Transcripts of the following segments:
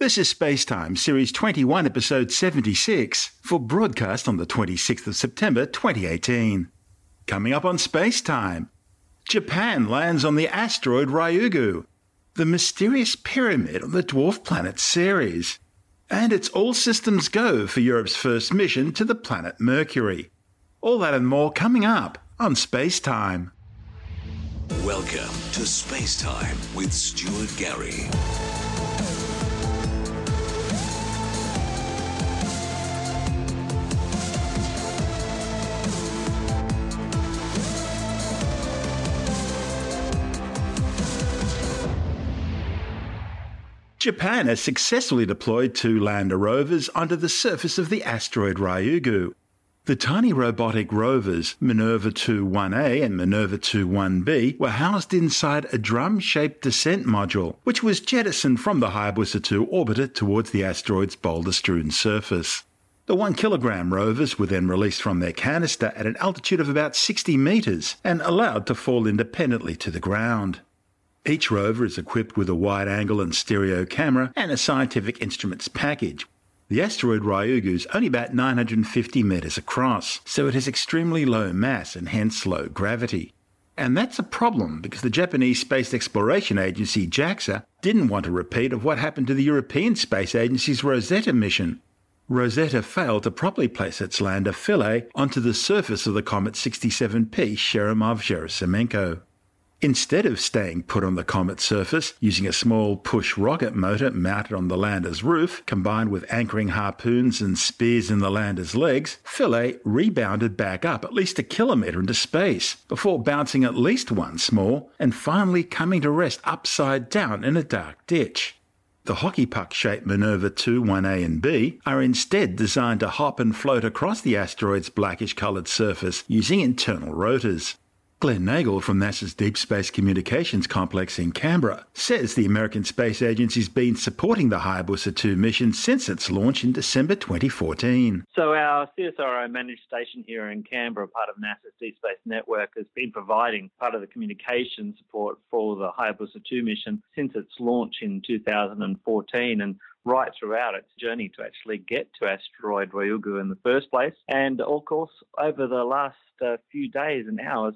This is Spacetime, Series 21, Episode 76, for broadcast on the 26th of September 2018. Coming up on Spacetime, Japan lands on the asteroid Ryugu, the mysterious pyramid on the dwarf planet Ceres, and it's all systems go for Europe's first mission to the planet Mercury. All that and more coming up on Spacetime. Welcome to Space Time with Stuart Gary. Japan has successfully deployed two lander rovers onto the surface of the asteroid Ryugu. The tiny robotic rovers Minerva 2-1A and Minerva 2-1B were housed inside a drum-shaped descent module, which was jettisoned from the Hayabusa 2 orbiter towards the asteroid's boulder-strewn surface. The 1 kilogram rovers were then released from their canister at an altitude of about 60 metres and allowed to fall independently to the ground. Each rover is equipped with a wide angle and stereo camera and a scientific instruments package. The asteroid Ryugu is only about 950 metres across, so it has extremely low mass and hence low gravity. And that's a problem because the Japanese Space Exploration Agency JAXA didn't want a repeat of what happened to the European Space Agency's Rosetta mission. Rosetta failed to properly place its lander Philae onto the surface of the comet 67P Churyumov-Gerasimenko. Instead of staying put on the comet's surface using a small push rocket motor mounted on the lander's roof, combined with anchoring harpoons and spears in the lander's legs, Philae rebounded back up at least a kilometre into space before bouncing at least once more and finally coming to rest upside down in a dark ditch. The hockey puck shaped Minerva 2 1A and B are instead designed to hop and float across the asteroid's blackish coloured surface using internal rotors. Glenn Nagle from NASA's Deep Space Communications Complex in Canberra says the American Space Agency's been supporting the Hayabusa 2 mission since its launch in December 2014. So, our CSIRO managed station here in Canberra, part of NASA's Deep Space Network, has been providing part of the communication support for the Hayabusa 2 mission since its launch in 2014. And right throughout its journey to actually get to asteroid Ryugu in the first place. And of course, over the last uh, few days and hours,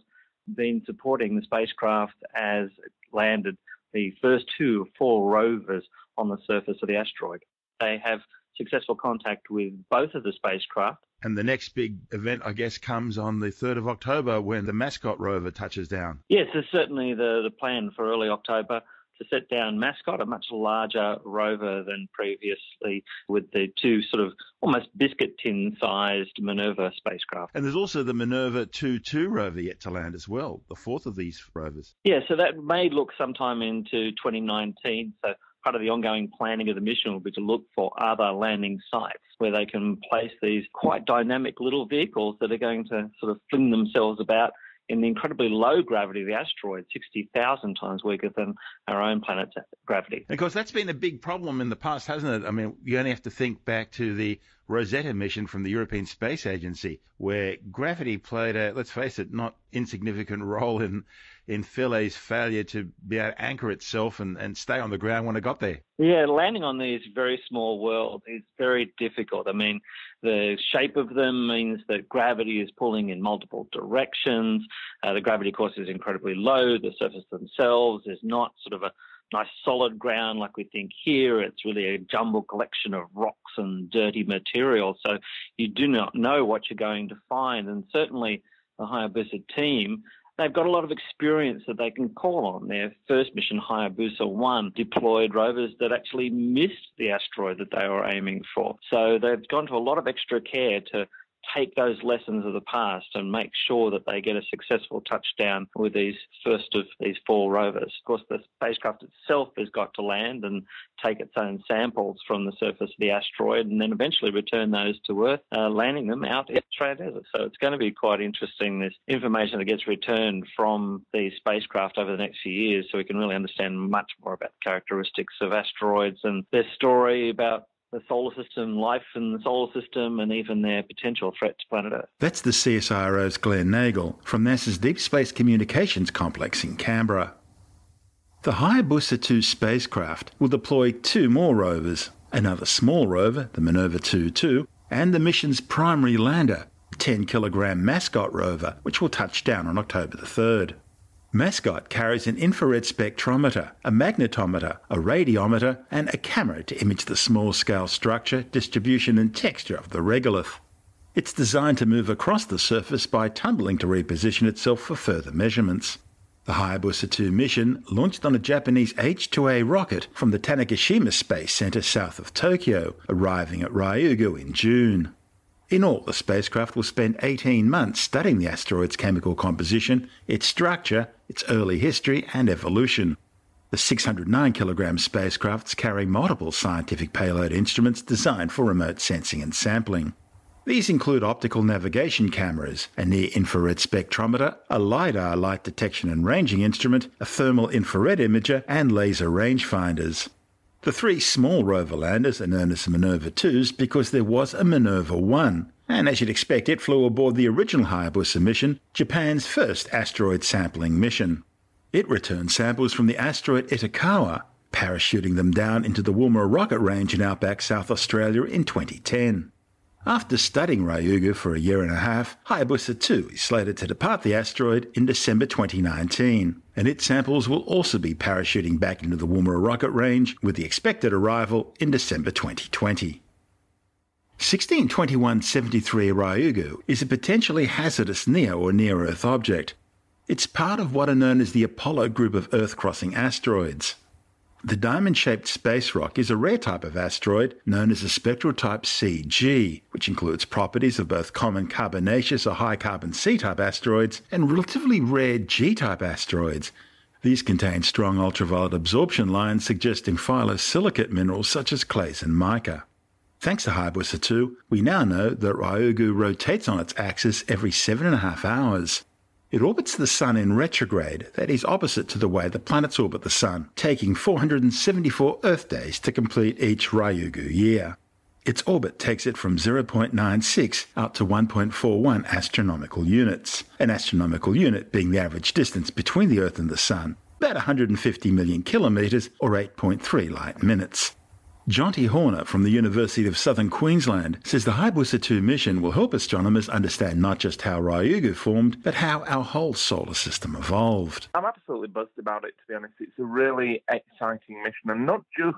been supporting the spacecraft as it landed the first two of four rovers on the surface of the asteroid. They have successful contact with both of the spacecraft. And the next big event, I guess, comes on the 3rd of October when the Mascot rover touches down. Yes, it's certainly the, the plan for early October to set down Mascot, a much larger rover than previously, with the two sort of almost biscuit tin sized Minerva spacecraft. And there's also the Minerva 2 2 rover yet to land as well, the fourth of these rovers. Yeah, so that may look sometime into 2019. So part of the ongoing planning of the mission will be to look for other landing sites where they can place these quite dynamic little vehicles that are going to sort of fling themselves about in the incredibly low gravity of the asteroid, 60,000 times weaker than our own planet's gravity. Of course, that's been a big problem in the past, hasn't it? I mean, you only have to think back to the Rosetta mission from the European Space Agency, where gravity played a, let's face it, not insignificant role in in Philae's failure to be able to anchor itself and, and stay on the ground when it got there. Yeah, landing on these very small worlds is very difficult. I mean, the shape of them means that gravity is pulling in multiple directions. Uh, the gravity, course, is incredibly low. The surface themselves is not sort of a nice solid ground like we think here. It's really a jumbled collection of rocks and dirty material. So you do not know what you're going to find. And certainly the Hayabusa team They've got a lot of experience that they can call on. Their first mission, Hayabusa 1, deployed rovers that actually missed the asteroid that they were aiming for. So they've gone to a lot of extra care to take those lessons of the past and make sure that they get a successful touchdown with these first of these four rovers. Of course, the spacecraft itself has got to land and take its own samples from the surface of the asteroid and then eventually return those to Earth, uh, landing them out in Australia Desert. So it's going to be quite interesting, this information that gets returned from these spacecraft over the next few years so we can really understand much more about the characteristics of asteroids and their story about the solar system, life in the solar system, and even their potential threat to planet Earth. That's the CSIRO's Glenn Nagle from NASA's Deep Space Communications Complex in Canberra. The Hayabusa 2 spacecraft will deploy two more rovers another small rover, the Minerva 2 2, and the mission's primary lander, 10 kilogram Mascot rover, which will touch down on October the 3rd. Mascot carries an infrared spectrometer, a magnetometer, a radiometer, and a camera to image the small scale structure, distribution, and texture of the regolith. It's designed to move across the surface by tumbling to reposition itself for further measurements. The Hayabusa 2 mission launched on a Japanese H-2A rocket from the Tanegashima Space Center south of Tokyo, arriving at Ryugu in June. In all, the spacecraft will spend 18 months studying the asteroid's chemical composition, its structure, its early history, and evolution. The 609 kilogram spacecrafts carry multiple scientific payload instruments designed for remote sensing and sampling. These include optical navigation cameras, a near infrared spectrometer, a LIDAR light detection and ranging instrument, a thermal infrared imager, and laser rangefinders. The three small rover landers are known as Minerva 2s because there was a Minerva 1, and as you'd expect, it flew aboard the original Hayabusa mission, Japan's first asteroid sampling mission. It returned samples from the asteroid Itokawa, parachuting them down into the Woomera rocket range in outback South Australia in 2010. After studying Ryugu for a year and a half, Hayabusa 2 is slated to depart the asteroid in December 2019, and its samples will also be parachuting back into the Woomera rocket range with the expected arrival in December 2020. 162173 Ryugu is a potentially hazardous near or near Earth object. It's part of what are known as the Apollo group of Earth crossing asteroids. The diamond shaped space rock is a rare type of asteroid known as a spectral type CG, which includes properties of both common carbonaceous or high carbon C type asteroids and relatively rare G type asteroids. These contain strong ultraviolet absorption lines suggesting phyllosilicate minerals such as clays and mica. Thanks to Hayabusa 2, we now know that Ryugu rotates on its axis every seven and a half hours. It orbits the Sun in retrograde, that is, opposite to the way the planets orbit the Sun, taking 474 Earth days to complete each Ryugu year. Its orbit takes it from 0.96 out to 1.41 astronomical units, an astronomical unit being the average distance between the Earth and the Sun, about 150 million kilometres or 8.3 light minutes. Jonty Horner from the University of Southern Queensland says the Hayabusa 2 mission will help astronomers understand not just how Ryugu formed, but how our whole solar system evolved. I'm absolutely buzzed about it, to be honest. It's a really exciting mission, and not just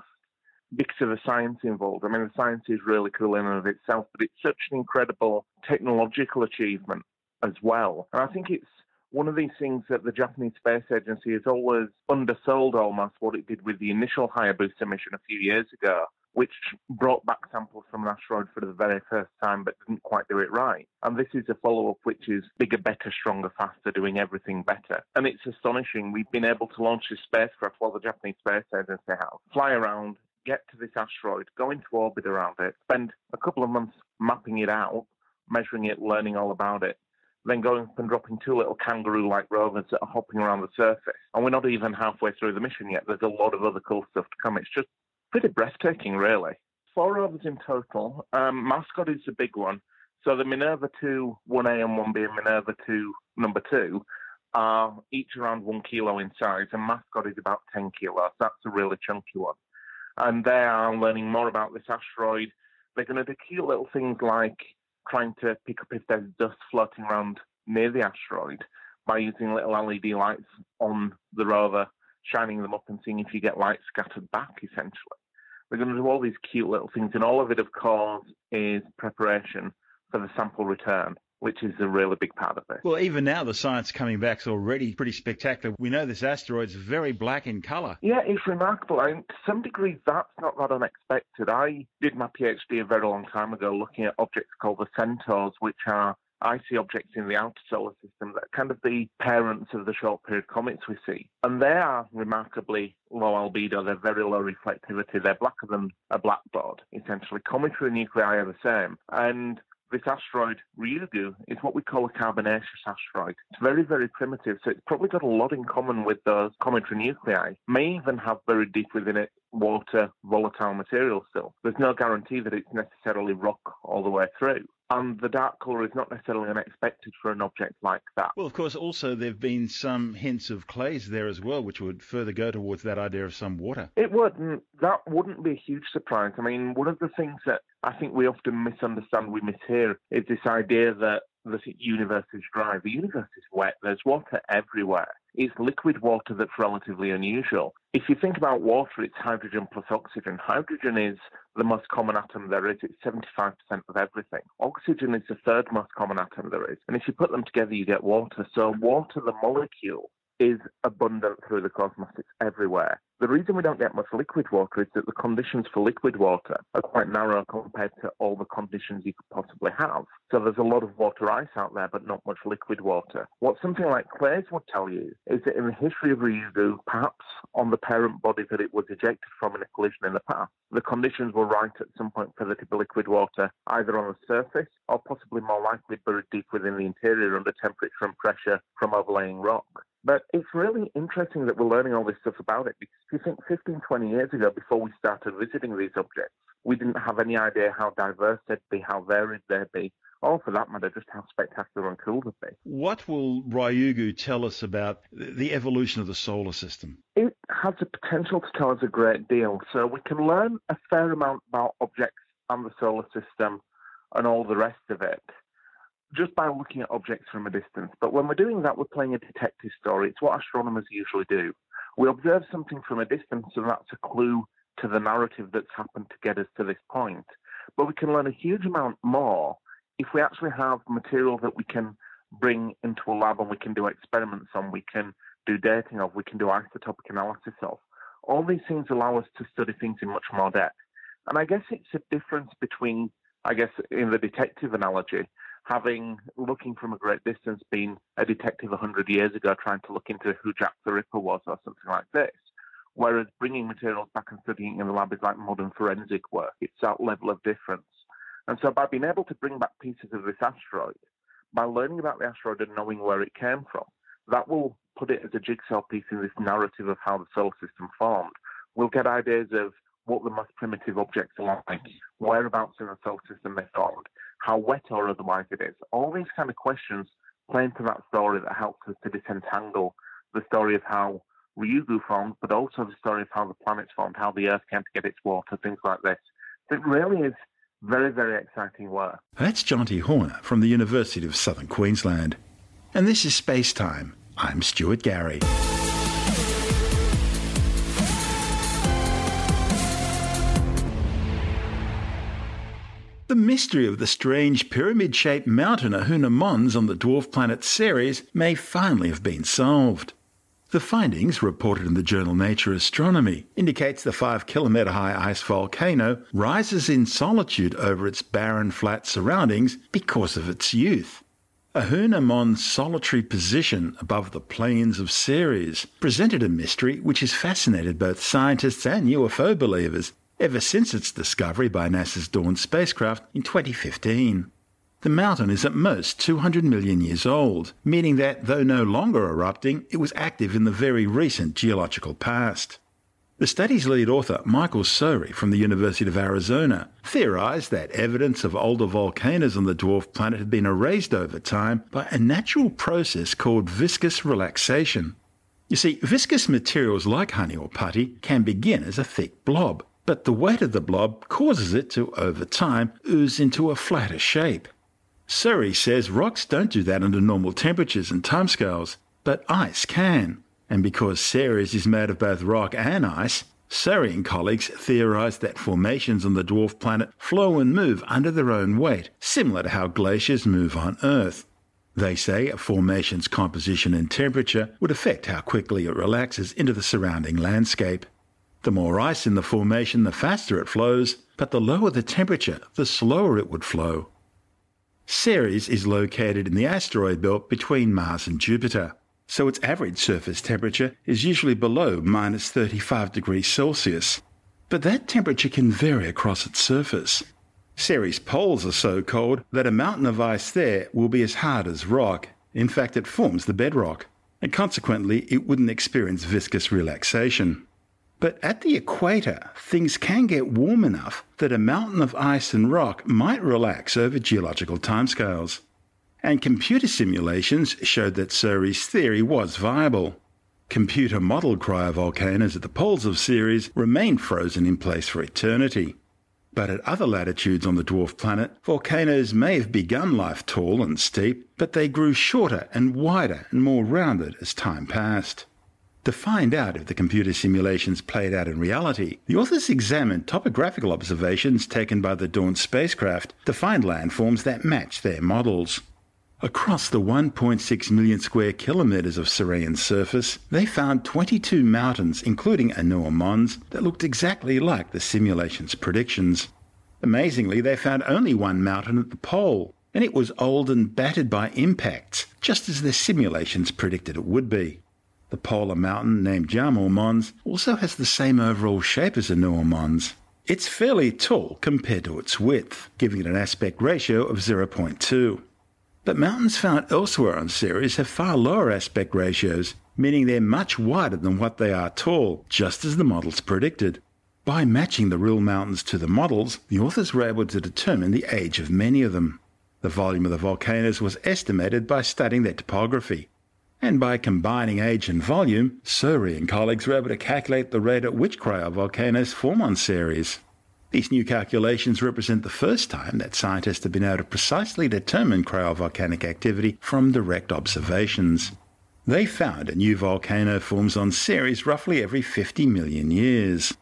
because of the science involved. I mean, the science is really cool in and of itself, but it's such an incredible technological achievement as well. And I think it's one of these things that the Japanese Space Agency has always undersold almost what it did with the initial Hayabusa mission a few years ago, which brought back samples from an asteroid for the very first time but didn't quite do it right. And this is a follow up which is bigger, better, stronger, faster, doing everything better. And it's astonishing. We've been able to launch this spacecraft while the Japanese Space Agency has, fly around, get to this asteroid, go into orbit around it, spend a couple of months mapping it out, measuring it, learning all about it, then going up and dropping two little kangaroo like rovers that are hopping around the surface. And we're not even halfway through the mission yet. There's a lot of other cool stuff to come. It's just pretty breathtaking, really. Four rovers in total. Um, Mascot is the big one. So the Minerva 2 1A and 1B and Minerva 2 number 2 are each around one kilo in size, and Mascot is about 10 kilos. That's a really chunky one. And they are learning more about this asteroid. They're going to do cute little things like trying to pick up if there's dust floating around near the asteroid by using little LED lights on the rover, shining them up and seeing if you get light scattered back, essentially. We're going to do all these cute little things, and all of it, of course, is preparation for the sample return which is a really big part of it. Well, even now, the science coming back is already pretty spectacular. We know this asteroid's very black in colour. Yeah, it's remarkable. And to some degree, that's not that unexpected. I did my PhD a very long time ago looking at objects called the centaurs, which are icy objects in the outer solar system that are kind of the parents of the short period comets we see. And they are remarkably low albedo, they're very low reflectivity, they're blacker than a blackboard, essentially. Cometary nuclei are the same. And this asteroid, Ryugu, is what we call a carbonaceous asteroid. It's very, very primitive, so it's probably got a lot in common with those cometary nuclei. May even have buried deep within it water, volatile material still. There's no guarantee that it's necessarily rock all the way through. And the dark colour is not necessarily unexpected for an object like that. Well, of course, also there have been some hints of clays there as well, which would further go towards that idea of some water. It would, and that wouldn't be a huge surprise. I mean, one of the things that I think we often misunderstand, we mishear, is this idea that the universe is dry. The universe is wet. There's water everywhere. It's liquid water that's relatively unusual. If you think about water, it's hydrogen plus oxygen. Hydrogen is the most common atom there is. It's 75% of everything. Oxygen is the third most common atom there is. And if you put them together, you get water. So water, the molecule, is abundant through the cosmos. It's everywhere. The reason we don't get much liquid water is that the conditions for liquid water are quite narrow compared to all the conditions you could possibly have. So there's a lot of water ice out there, but not much liquid water. What something like clays would tell you is that in the history of Ryugu, perhaps on the parent body that it was ejected from in a collision in the past, the conditions were right at some point for there to be liquid water, either on the surface or possibly more likely buried deep within the interior under temperature and pressure from overlaying rock. But it's really interesting that we're learning all this stuff about it because if you think 15, 20 years ago, before we started visiting these objects, we didn't have any idea how diverse they'd be, how varied they'd be, or for that matter, just how spectacular and cool they'd be. What will Ryugu tell us about the evolution of the solar system? It has the potential to tell us a great deal. So we can learn a fair amount about objects and the solar system and all the rest of it just by looking at objects from a distance. But when we're doing that, we're playing a detective story. It's what astronomers usually do. We observe something from a distance, and that's a clue to the narrative that's happened to get us to this point. But we can learn a huge amount more if we actually have material that we can bring into a lab and we can do experiments on, we can do dating of, we can do isotopic analysis of. All these things allow us to study things in much more depth. And I guess it's a difference between, I guess, in the detective analogy, having looking from a great distance been a detective 100 years ago trying to look into who Jack the Ripper was or something like this. Whereas bringing materials back and studying in the lab is like modern forensic work. It's that level of difference. And so by being able to bring back pieces of this asteroid, by learning about the asteroid and knowing where it came from, that will put it as a jigsaw piece in this narrative of how the solar system formed. We'll get ideas of what the most primitive objects are like, whereabouts in the solar system they're found, how wet or otherwise it is. All these kind of questions play into that story that helps us to disentangle the story of how Ryugu formed, but also the story of how the planets formed, how the Earth came to get its water, things like this. It really is very, very exciting work. That's Jonty Horner from the University of Southern Queensland. And this is Space Time. I'm Stuart Gary. The mystery of the strange pyramid shaped mountain Ahuna Mons on the dwarf planet Ceres may finally have been solved. The findings, reported in the journal Nature Astronomy, indicates the 5 kilometre high ice volcano rises in solitude over its barren flat surroundings because of its youth. Ahuna Mons' solitary position above the plains of Ceres presented a mystery which has fascinated both scientists and UFO believers ever since its discovery by NASA's Dawn spacecraft in 2015. The mountain is at most 200 million years old, meaning that though no longer erupting, it was active in the very recent geological past. The study's lead author, Michael Sori from the University of Arizona, theorized that evidence of older volcanoes on the dwarf planet had been erased over time by a natural process called viscous relaxation. You see, viscous materials like honey or putty can begin as a thick blob, but the weight of the blob causes it to, over time, ooze into a flatter shape. Sori says rocks don't do that under normal temperatures and timescales, but ice can. And because Ceres is made of both rock and ice, Sori and colleagues theorized that formations on the dwarf planet flow and move under their own weight, similar to how glaciers move on Earth. They say a formation's composition and temperature would affect how quickly it relaxes into the surrounding landscape. The more ice in the formation, the faster it flows, but the lower the temperature, the slower it would flow. Ceres is located in the asteroid belt between Mars and Jupiter, so its average surface temperature is usually below minus 35 degrees Celsius. But that temperature can vary across its surface. Ceres' poles are so cold that a mountain of ice there will be as hard as rock. In fact, it forms the bedrock, and consequently, it wouldn't experience viscous relaxation. But at the equator, things can get warm enough that a mountain of ice and rock might relax over geological timescales. And computer simulations showed that Sori's theory was viable. Computer modelled cryovolcanoes at the poles of Ceres remain frozen in place for eternity. But at other latitudes on the dwarf planet, volcanoes may have begun life tall and steep, but they grew shorter and wider and more rounded as time passed. To find out if the computer simulations played out in reality, the authors examined topographical observations taken by the Dawn spacecraft to find landforms that match their models. Across the 1.6 million square kilometres of Cerean surface, they found 22 mountains, including Ahuna Mons, that looked exactly like the simulation's predictions. Amazingly, they found only one mountain at the pole, and it was old and battered by impacts, just as the simulations predicted it would be. The polar mountain named Yamor Mons also has the same overall shape as Ahuna Mons. It's fairly tall compared to its width, giving it an aspect ratio of 0.2. But mountains found elsewhere on Ceres have far lower aspect ratios, meaning they're much wider than what they are tall, just as the models predicted. By matching the real mountains to the models, the authors were able to determine the age of many of them. The volume of the volcanoes was estimated by studying their topography, and by combining age and volume, Sori and colleagues were able to calculate the rate at which cryovolcanoes form on Ceres. These new calculations represent the first time that scientists have been able to precisely determine cryovolcanic activity from direct observations. They found a new volcano forms on Ceres roughly every 50 million years.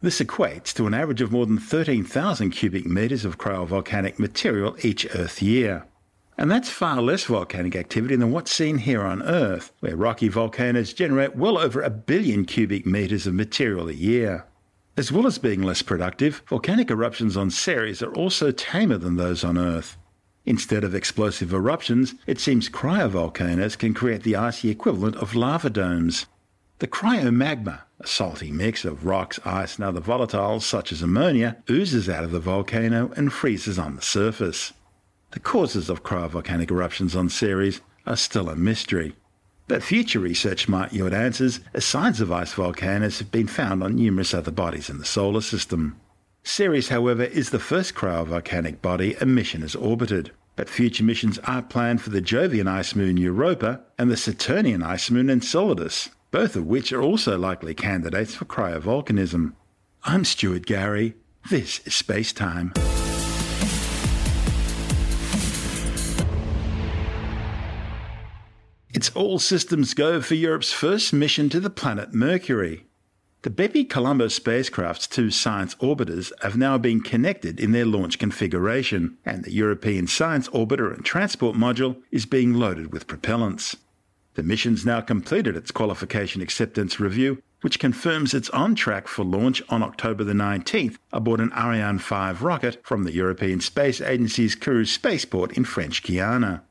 This equates to an average of more than 13,000 cubic metres of cryovolcanic material each Earth year. And that's far less volcanic activity than what's seen here on Earth, where rocky volcanoes generate well over a billion cubic metres of material a year. As well as being less productive, volcanic eruptions on Ceres are also tamer than those on Earth. Instead of explosive eruptions, it seems cryovolcanoes can create the icy equivalent of lava domes. The cryomagma, a salty mix of rocks, ice, and other volatiles such as ammonia, oozes out of the volcano and freezes on the surface. The causes of cryovolcanic eruptions on Ceres are still a mystery. But future research might yield answers, as signs of ice volcanoes have been found on numerous other bodies in the solar system. Ceres, however, is the first cryovolcanic body a mission has orbited, but future missions are planned for the Jovian ice moon Europa and the Saturnian ice moon Enceladus, both of which are also likely candidates for cryovolcanism. I'm Stuart Gary. This is Space Time. It's all systems go for Europe's first mission to the planet Mercury. The Bepi Colombo spacecraft's two science orbiters have now been connected in their launch configuration, and the European Science Orbiter and Transport Module is being loaded with propellants. The mission's now completed its qualification acceptance review, which confirms it's on track for launch on October the 19th aboard an Ariane 5 rocket from the European Space Agency's Kourou spaceport in French Guiana.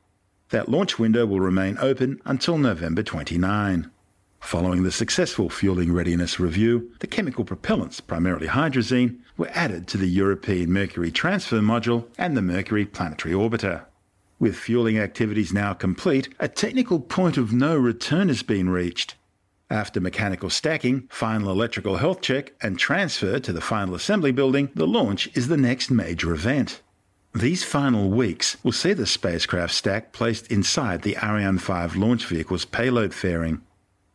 That launch window will remain open until November 29. Following the successful fueling readiness review, the chemical propellants, primarily hydrazine, were added to the European Mercury Transfer Module and the Mercury Planetary Orbiter. With fueling activities now complete, a technical point of no return has been reached. After mechanical stacking, final electrical health check, and transfer to the final assembly building, the launch is the next major event. These final weeks will see the spacecraft stack placed inside the Ariane 5 launch vehicle's payload fairing.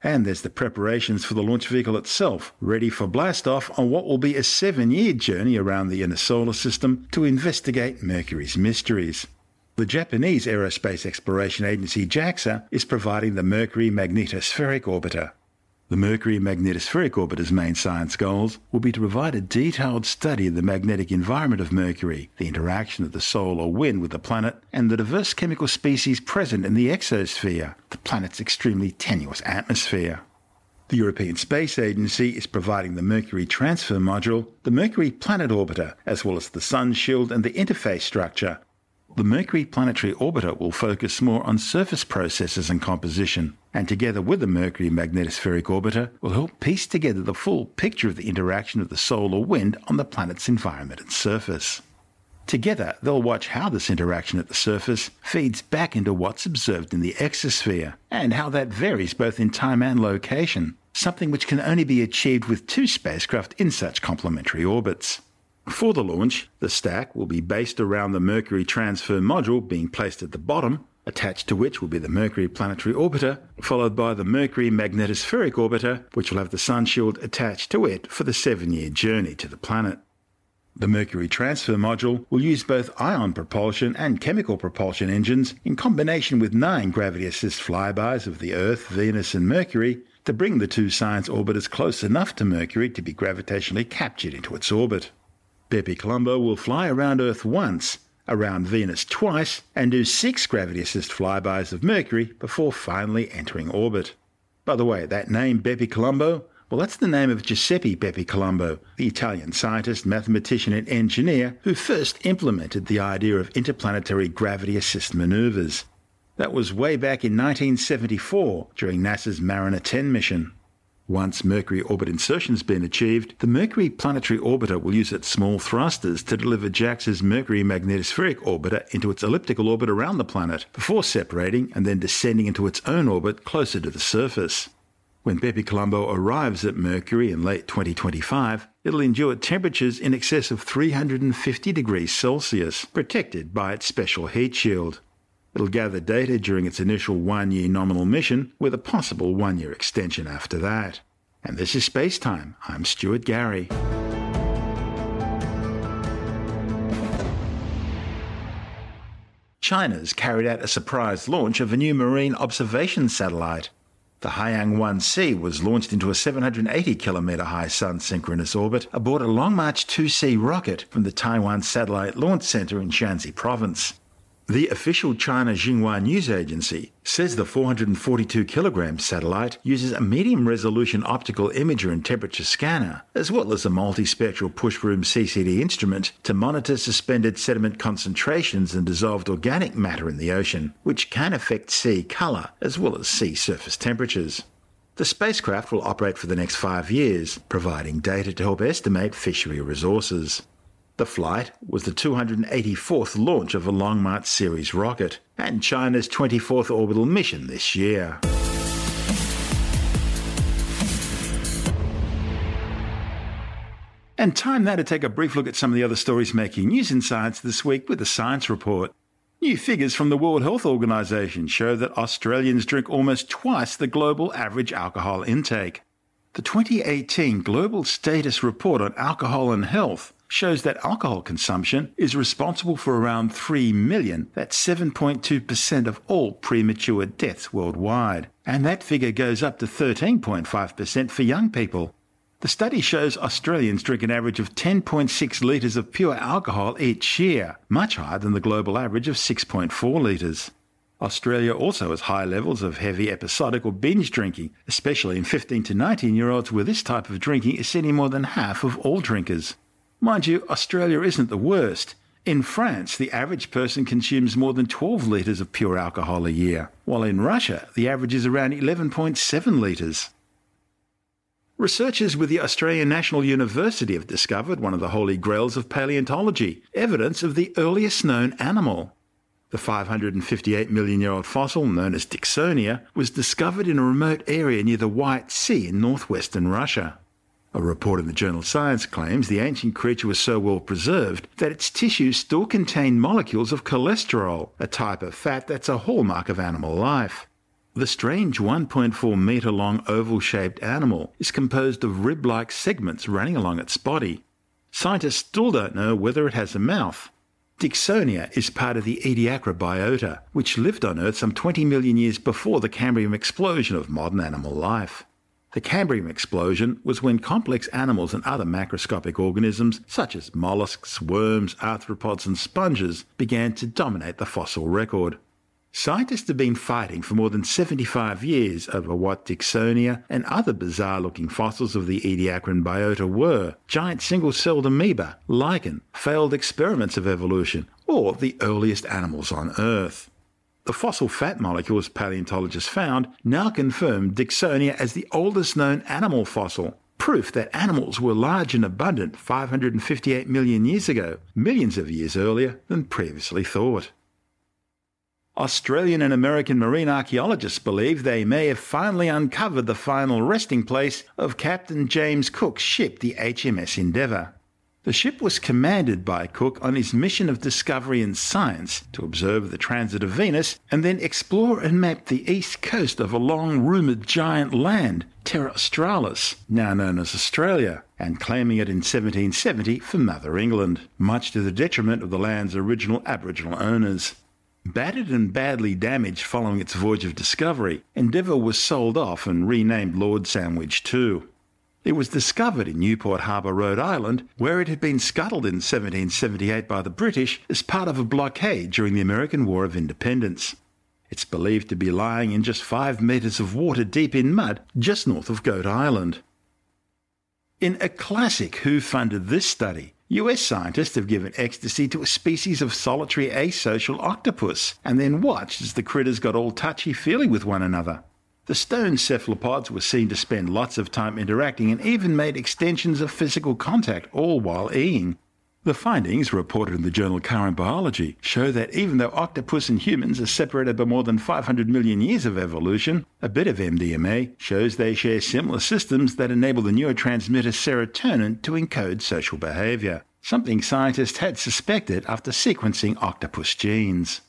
And there's the preparations for the launch vehicle itself, ready for blastoff on what will be a seven year journey around the inner solar system to investigate Mercury's mysteries. The Japanese Aerospace Exploration Agency JAXA is providing the Mercury Magnetospheric Orbiter, the Mercury Magnetospheric Orbiter's main science goals will be to provide a detailed study of the magnetic environment of Mercury, the interaction of the solar wind with the planet, and the diverse chemical species present in the exosphere, the planet's extremely tenuous atmosphere. The European Space Agency is providing the Mercury Transfer Module, the Mercury Planet Orbiter, as well as the Sun Shield and the interface structure. The Mercury Planetary Orbiter will focus more on surface processes and composition, and together with the Mercury Magnetospheric Orbiter will help piece together the full picture of the interaction of the solar wind on the planet's environment and surface. Together, they'll watch how this interaction at the surface feeds back into what's observed in the exosphere, and how that varies both in time and location, something which can only be achieved with two spacecraft in such complementary orbits. For the launch, the stack will be based around the Mercury Transfer Module being placed at the bottom, attached to which will be the Mercury Planetary Orbiter, followed by the Mercury Magnetospheric Orbiter, which will have the Sun Shield attached to it for the seven year journey to the planet. The Mercury Transfer Module will use both ion propulsion and chemical propulsion engines in combination with nine gravity assist flybys of the Earth, Venus, and Mercury to bring the two science orbiters close enough to Mercury to be gravitationally captured into its orbit. Bepi Colombo will fly around Earth once, around Venus twice, and do six gravity assist flybys of Mercury before finally entering orbit. By the way, that name Bepi Colombo well, that's the name of Giuseppe Bepi Colombo, the Italian scientist, mathematician, and engineer who first implemented the idea of interplanetary gravity assist maneuvers. That was way back in 1974 during NASA's Mariner 10 mission. Once Mercury orbit insertion's been achieved, the Mercury Planetary Orbiter will use its small thrusters to deliver JAXA's Mercury Magnetospheric Orbiter into its elliptical orbit around the planet before separating and then descending into its own orbit closer to the surface. When Bepi Colombo arrives at Mercury in late 2025, it'll endure temperatures in excess of 350 degrees Celsius, protected by its special heat shield. It'll gather data during its initial one year nominal mission, with a possible one year extension after that. And this is Space Time. I'm Stuart Gary. China's carried out a surprise launch of a new marine observation satellite. The Haiyang 1C was launched into a 780 kilometre high sun synchronous orbit aboard a Long March 2C rocket from the Taiyuan Satellite Launch Center in Shanxi Province. The official China Xinhua news agency says the 442 kilogram satellite uses a medium resolution optical imager and temperature scanner, as well as a multispectral push-broom CCD instrument to monitor suspended sediment concentrations and dissolved organic matter in the ocean, which can affect sea colour as well as sea surface temperatures. The spacecraft will operate for the next five years, providing data to help estimate fishery resources. The flight was the 284th launch of a Long March series rocket and China's 24th orbital mission this year. And time now to take a brief look at some of the other stories making news in science this week with the Science Report. New figures from the World Health Organization show that Australians drink almost twice the global average alcohol intake. The 2018 Global Status Report on Alcohol and Health shows that alcohol consumption is responsible for around 3 million, that's 7.2% of all premature deaths worldwide. And that figure goes up to 13.5% for young people. The study shows Australians drink an average of 10.6 litres of pure alcohol each year, much higher than the global average of 6.4 litres. Australia also has high levels of heavy episodic or binge drinking, especially in 15 to 19 year olds where this type of drinking is seen in more than half of all drinkers. Mind you, Australia isn't the worst. In France, the average person consumes more than 12 litres of pure alcohol a year, while in Russia, the average is around 11.7 litres. Researchers with the Australian National University have discovered one of the holy grails of paleontology evidence of the earliest known animal. The 558 million year old fossil, known as Dickinsonia, was discovered in a remote area near the White Sea in northwestern Russia. A report in the journal Science claims the ancient creature was so well preserved that its tissues still contain molecules of cholesterol, a type of fat that's a hallmark of animal life. The strange 1.4 metre long oval shaped animal is composed of rib like segments running along its body. Scientists still don't know whether it has a mouth. Dickinsonia is part of the Ediacara biota, which lived on Earth some 20 million years before the Cambrian explosion of modern animal life. The Cambrian explosion was when complex animals and other macroscopic organisms, such as mollusks, worms, arthropods, and sponges, began to dominate the fossil record. Scientists have been fighting for more than 75 years over what Dickinsonia and other bizarre looking fossils of the Ediacaran biota were giant single celled amoeba, lichen, failed experiments of evolution, or the earliest animals on Earth. The fossil fat molecules paleontologists found now confirm Dickinsonia as the oldest known animal fossil, proof that animals were large and abundant 558 million years ago, millions of years earlier than previously thought. Australian and American marine archaeologists believe they may have finally uncovered the final resting place of Captain James Cook's ship, the HMS Endeavour. The ship was commanded by Cook on his mission of discovery and science to observe the transit of Venus and then explore and map the east coast of a long rumoured giant land, Terra Australis, now known as Australia, and claiming it in 1770 for Mother England, much to the detriment of the land's original Aboriginal owners. Battered and badly damaged following its voyage of discovery, Endeavour was sold off and renamed Lord Sandwich II. It was discovered in Newport Harbour, Rhode Island, where it had been scuttled in 1778 by the British as part of a blockade during the American War of Independence. It's believed to be lying in just five metres of water deep in mud just north of Goat Island. In a classic Who Funded This study, US scientists have given ecstasy to a species of solitary asocial octopus and then watched as the critters got all touchy feely with one another. The stone cephalopods were seen to spend lots of time interacting and even made extensions of physical contact, all while eating. The findings, reported in the journal Current Biology, show that even though octopus and humans are separated by more than 500 million years of evolution, a bit of MDMA shows they share similar systems that enable the neurotransmitter serotonin to encode social behavior, something scientists had suspected after sequencing octopus genes.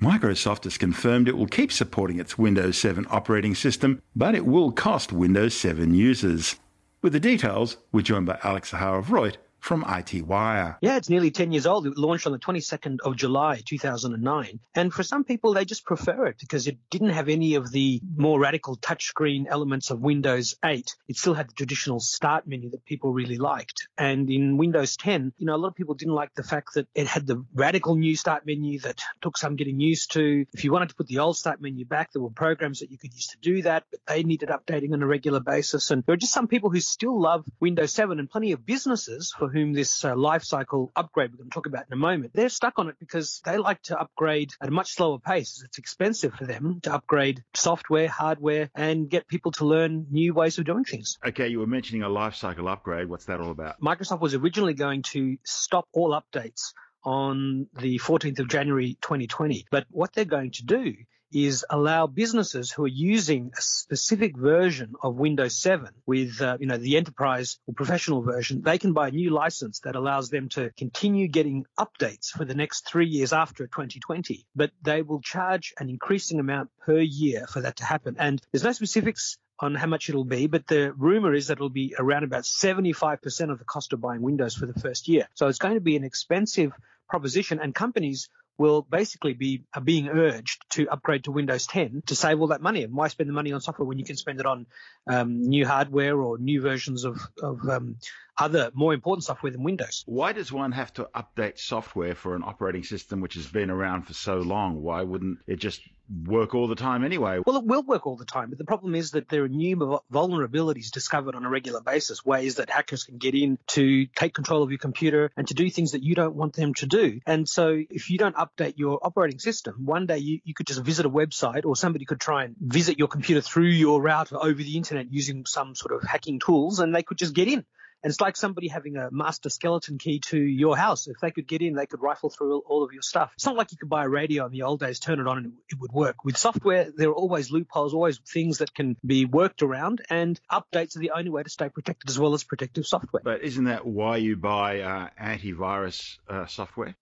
Microsoft has confirmed it will keep supporting its Windows 7 operating system, but it will cost Windows 7 users. With the details, we're joined by Alex Zaharov-Reutt from IT Wire. Yeah, it's nearly 10 years old. It launched on the 22nd of July, 2009. And for some people, they just prefer it because it didn't have any of the more radical touchscreen elements of Windows 8. It still had the traditional start menu that people really liked. And in Windows 10, you know, a lot of people didn't like the fact that it had the radical new start menu that took some getting used to. If you wanted to put the old start menu back, there were programs that you could use to do that, but they needed updating on a regular basis. And there are just some people who still love Windows 7 and plenty of businesses for whom this uh, life cycle upgrade we're going to talk about in a moment, they're stuck on it because they like to upgrade at a much slower pace. It's expensive for them to upgrade software, hardware, and get people to learn new ways of doing things. Okay, you were mentioning a life cycle upgrade. What's that all about? Microsoft was originally going to stop all updates on the 14th of January 2020. But what they're going to do is allow businesses who are using a specific version of Windows 7 with, uh, you know, the enterprise or professional version, they can buy a new license that allows them to continue getting updates for the next three years after 2020. But they will charge an increasing amount per year for that to happen. And there's no specifics on how much it'll be, but the rumor is that it'll be around about 75% of the cost of buying Windows for the first year. So it's going to be an expensive proposition and companies will basically be being urged to upgrade to Windows 10 to save all that money. And why spend the money on software when you can spend it on um, new hardware or new versions of, of um, other more important software than Windows. Why does one have to update software for an operating system which has been around for so long? Why wouldn't it just work all the time anyway? Well, it will work all the time, but the problem is that there are new vulnerabilities discovered on a regular basis, ways that hackers can get in to take control of your computer and to do things that you don't want them to do. And so if you don't update your operating system, one day you, you could just visit a website or somebody could try and visit your computer through your router over the internet using some sort of hacking tools and they could just get in and it's like somebody having a master skeleton key to your house. If they could get in, they could rifle through all of your stuff. It's not like you could buy a radio in the old days, turn it on, and it would work. With software, there are always loopholes, always things that can be worked around, and updates are the only way to stay protected as well as protective software. But isn't that why you buy uh, antivirus uh, software?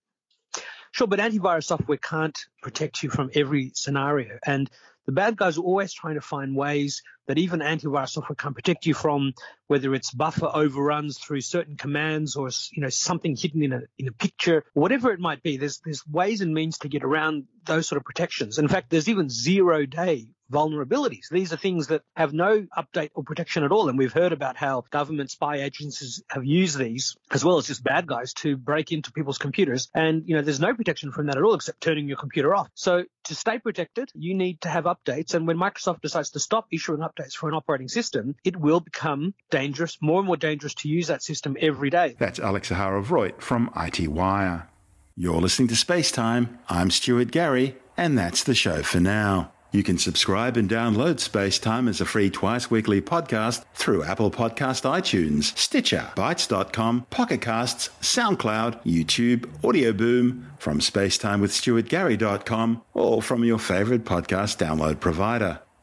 Sure, but antivirus software can't protect you from every scenario. And the bad guys are always trying to find ways that even antivirus software can protect you from, whether it's buffer overruns through certain commands or you know something hidden in a in a picture, whatever it might be. There's there's ways and means to get around those sort of protections. In fact, there's even zero day vulnerabilities. These are things that have no update or protection at all. And we've heard about how government spy agencies have used these, as well as just bad guys, to break into people's computers. And, you know, there's no protection from that at all except turning your computer off. So to stay protected, you need to have updates. And when Microsoft decides to stop issuing updates for an operating system, it will become dangerous, more and more dangerous to use that system every day. That's Alex Zaharov-Reutt from IT Wire. You're listening to Space Time. I'm Stuart Gary, and that's the show for now. You can subscribe and download Space Time as a free twice weekly podcast through Apple Podcast iTunes, Stitcher, Bitesz.com, Pocket Casts, SoundCloud, YouTube, Audio Boom, from spacetimewithstuartgary.com, or from your favorite podcast download provider.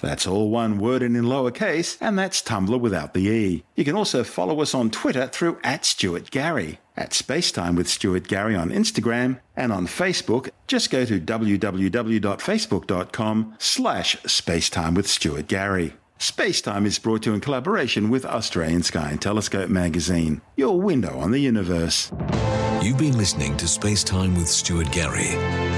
That's all one word and in lowercase, and that's Tumblr without the E. You can also follow us on Twitter through at Stuart Gary. At Spacetime with Stuart Gary on Instagram and on Facebook, just go to www.facebook.com slash spacetime with Stuart Gary. Spacetime is brought to you in collaboration with Australian Sky and Telescope magazine, your window on the universe. You've been listening to Spacetime with Stuart Gary.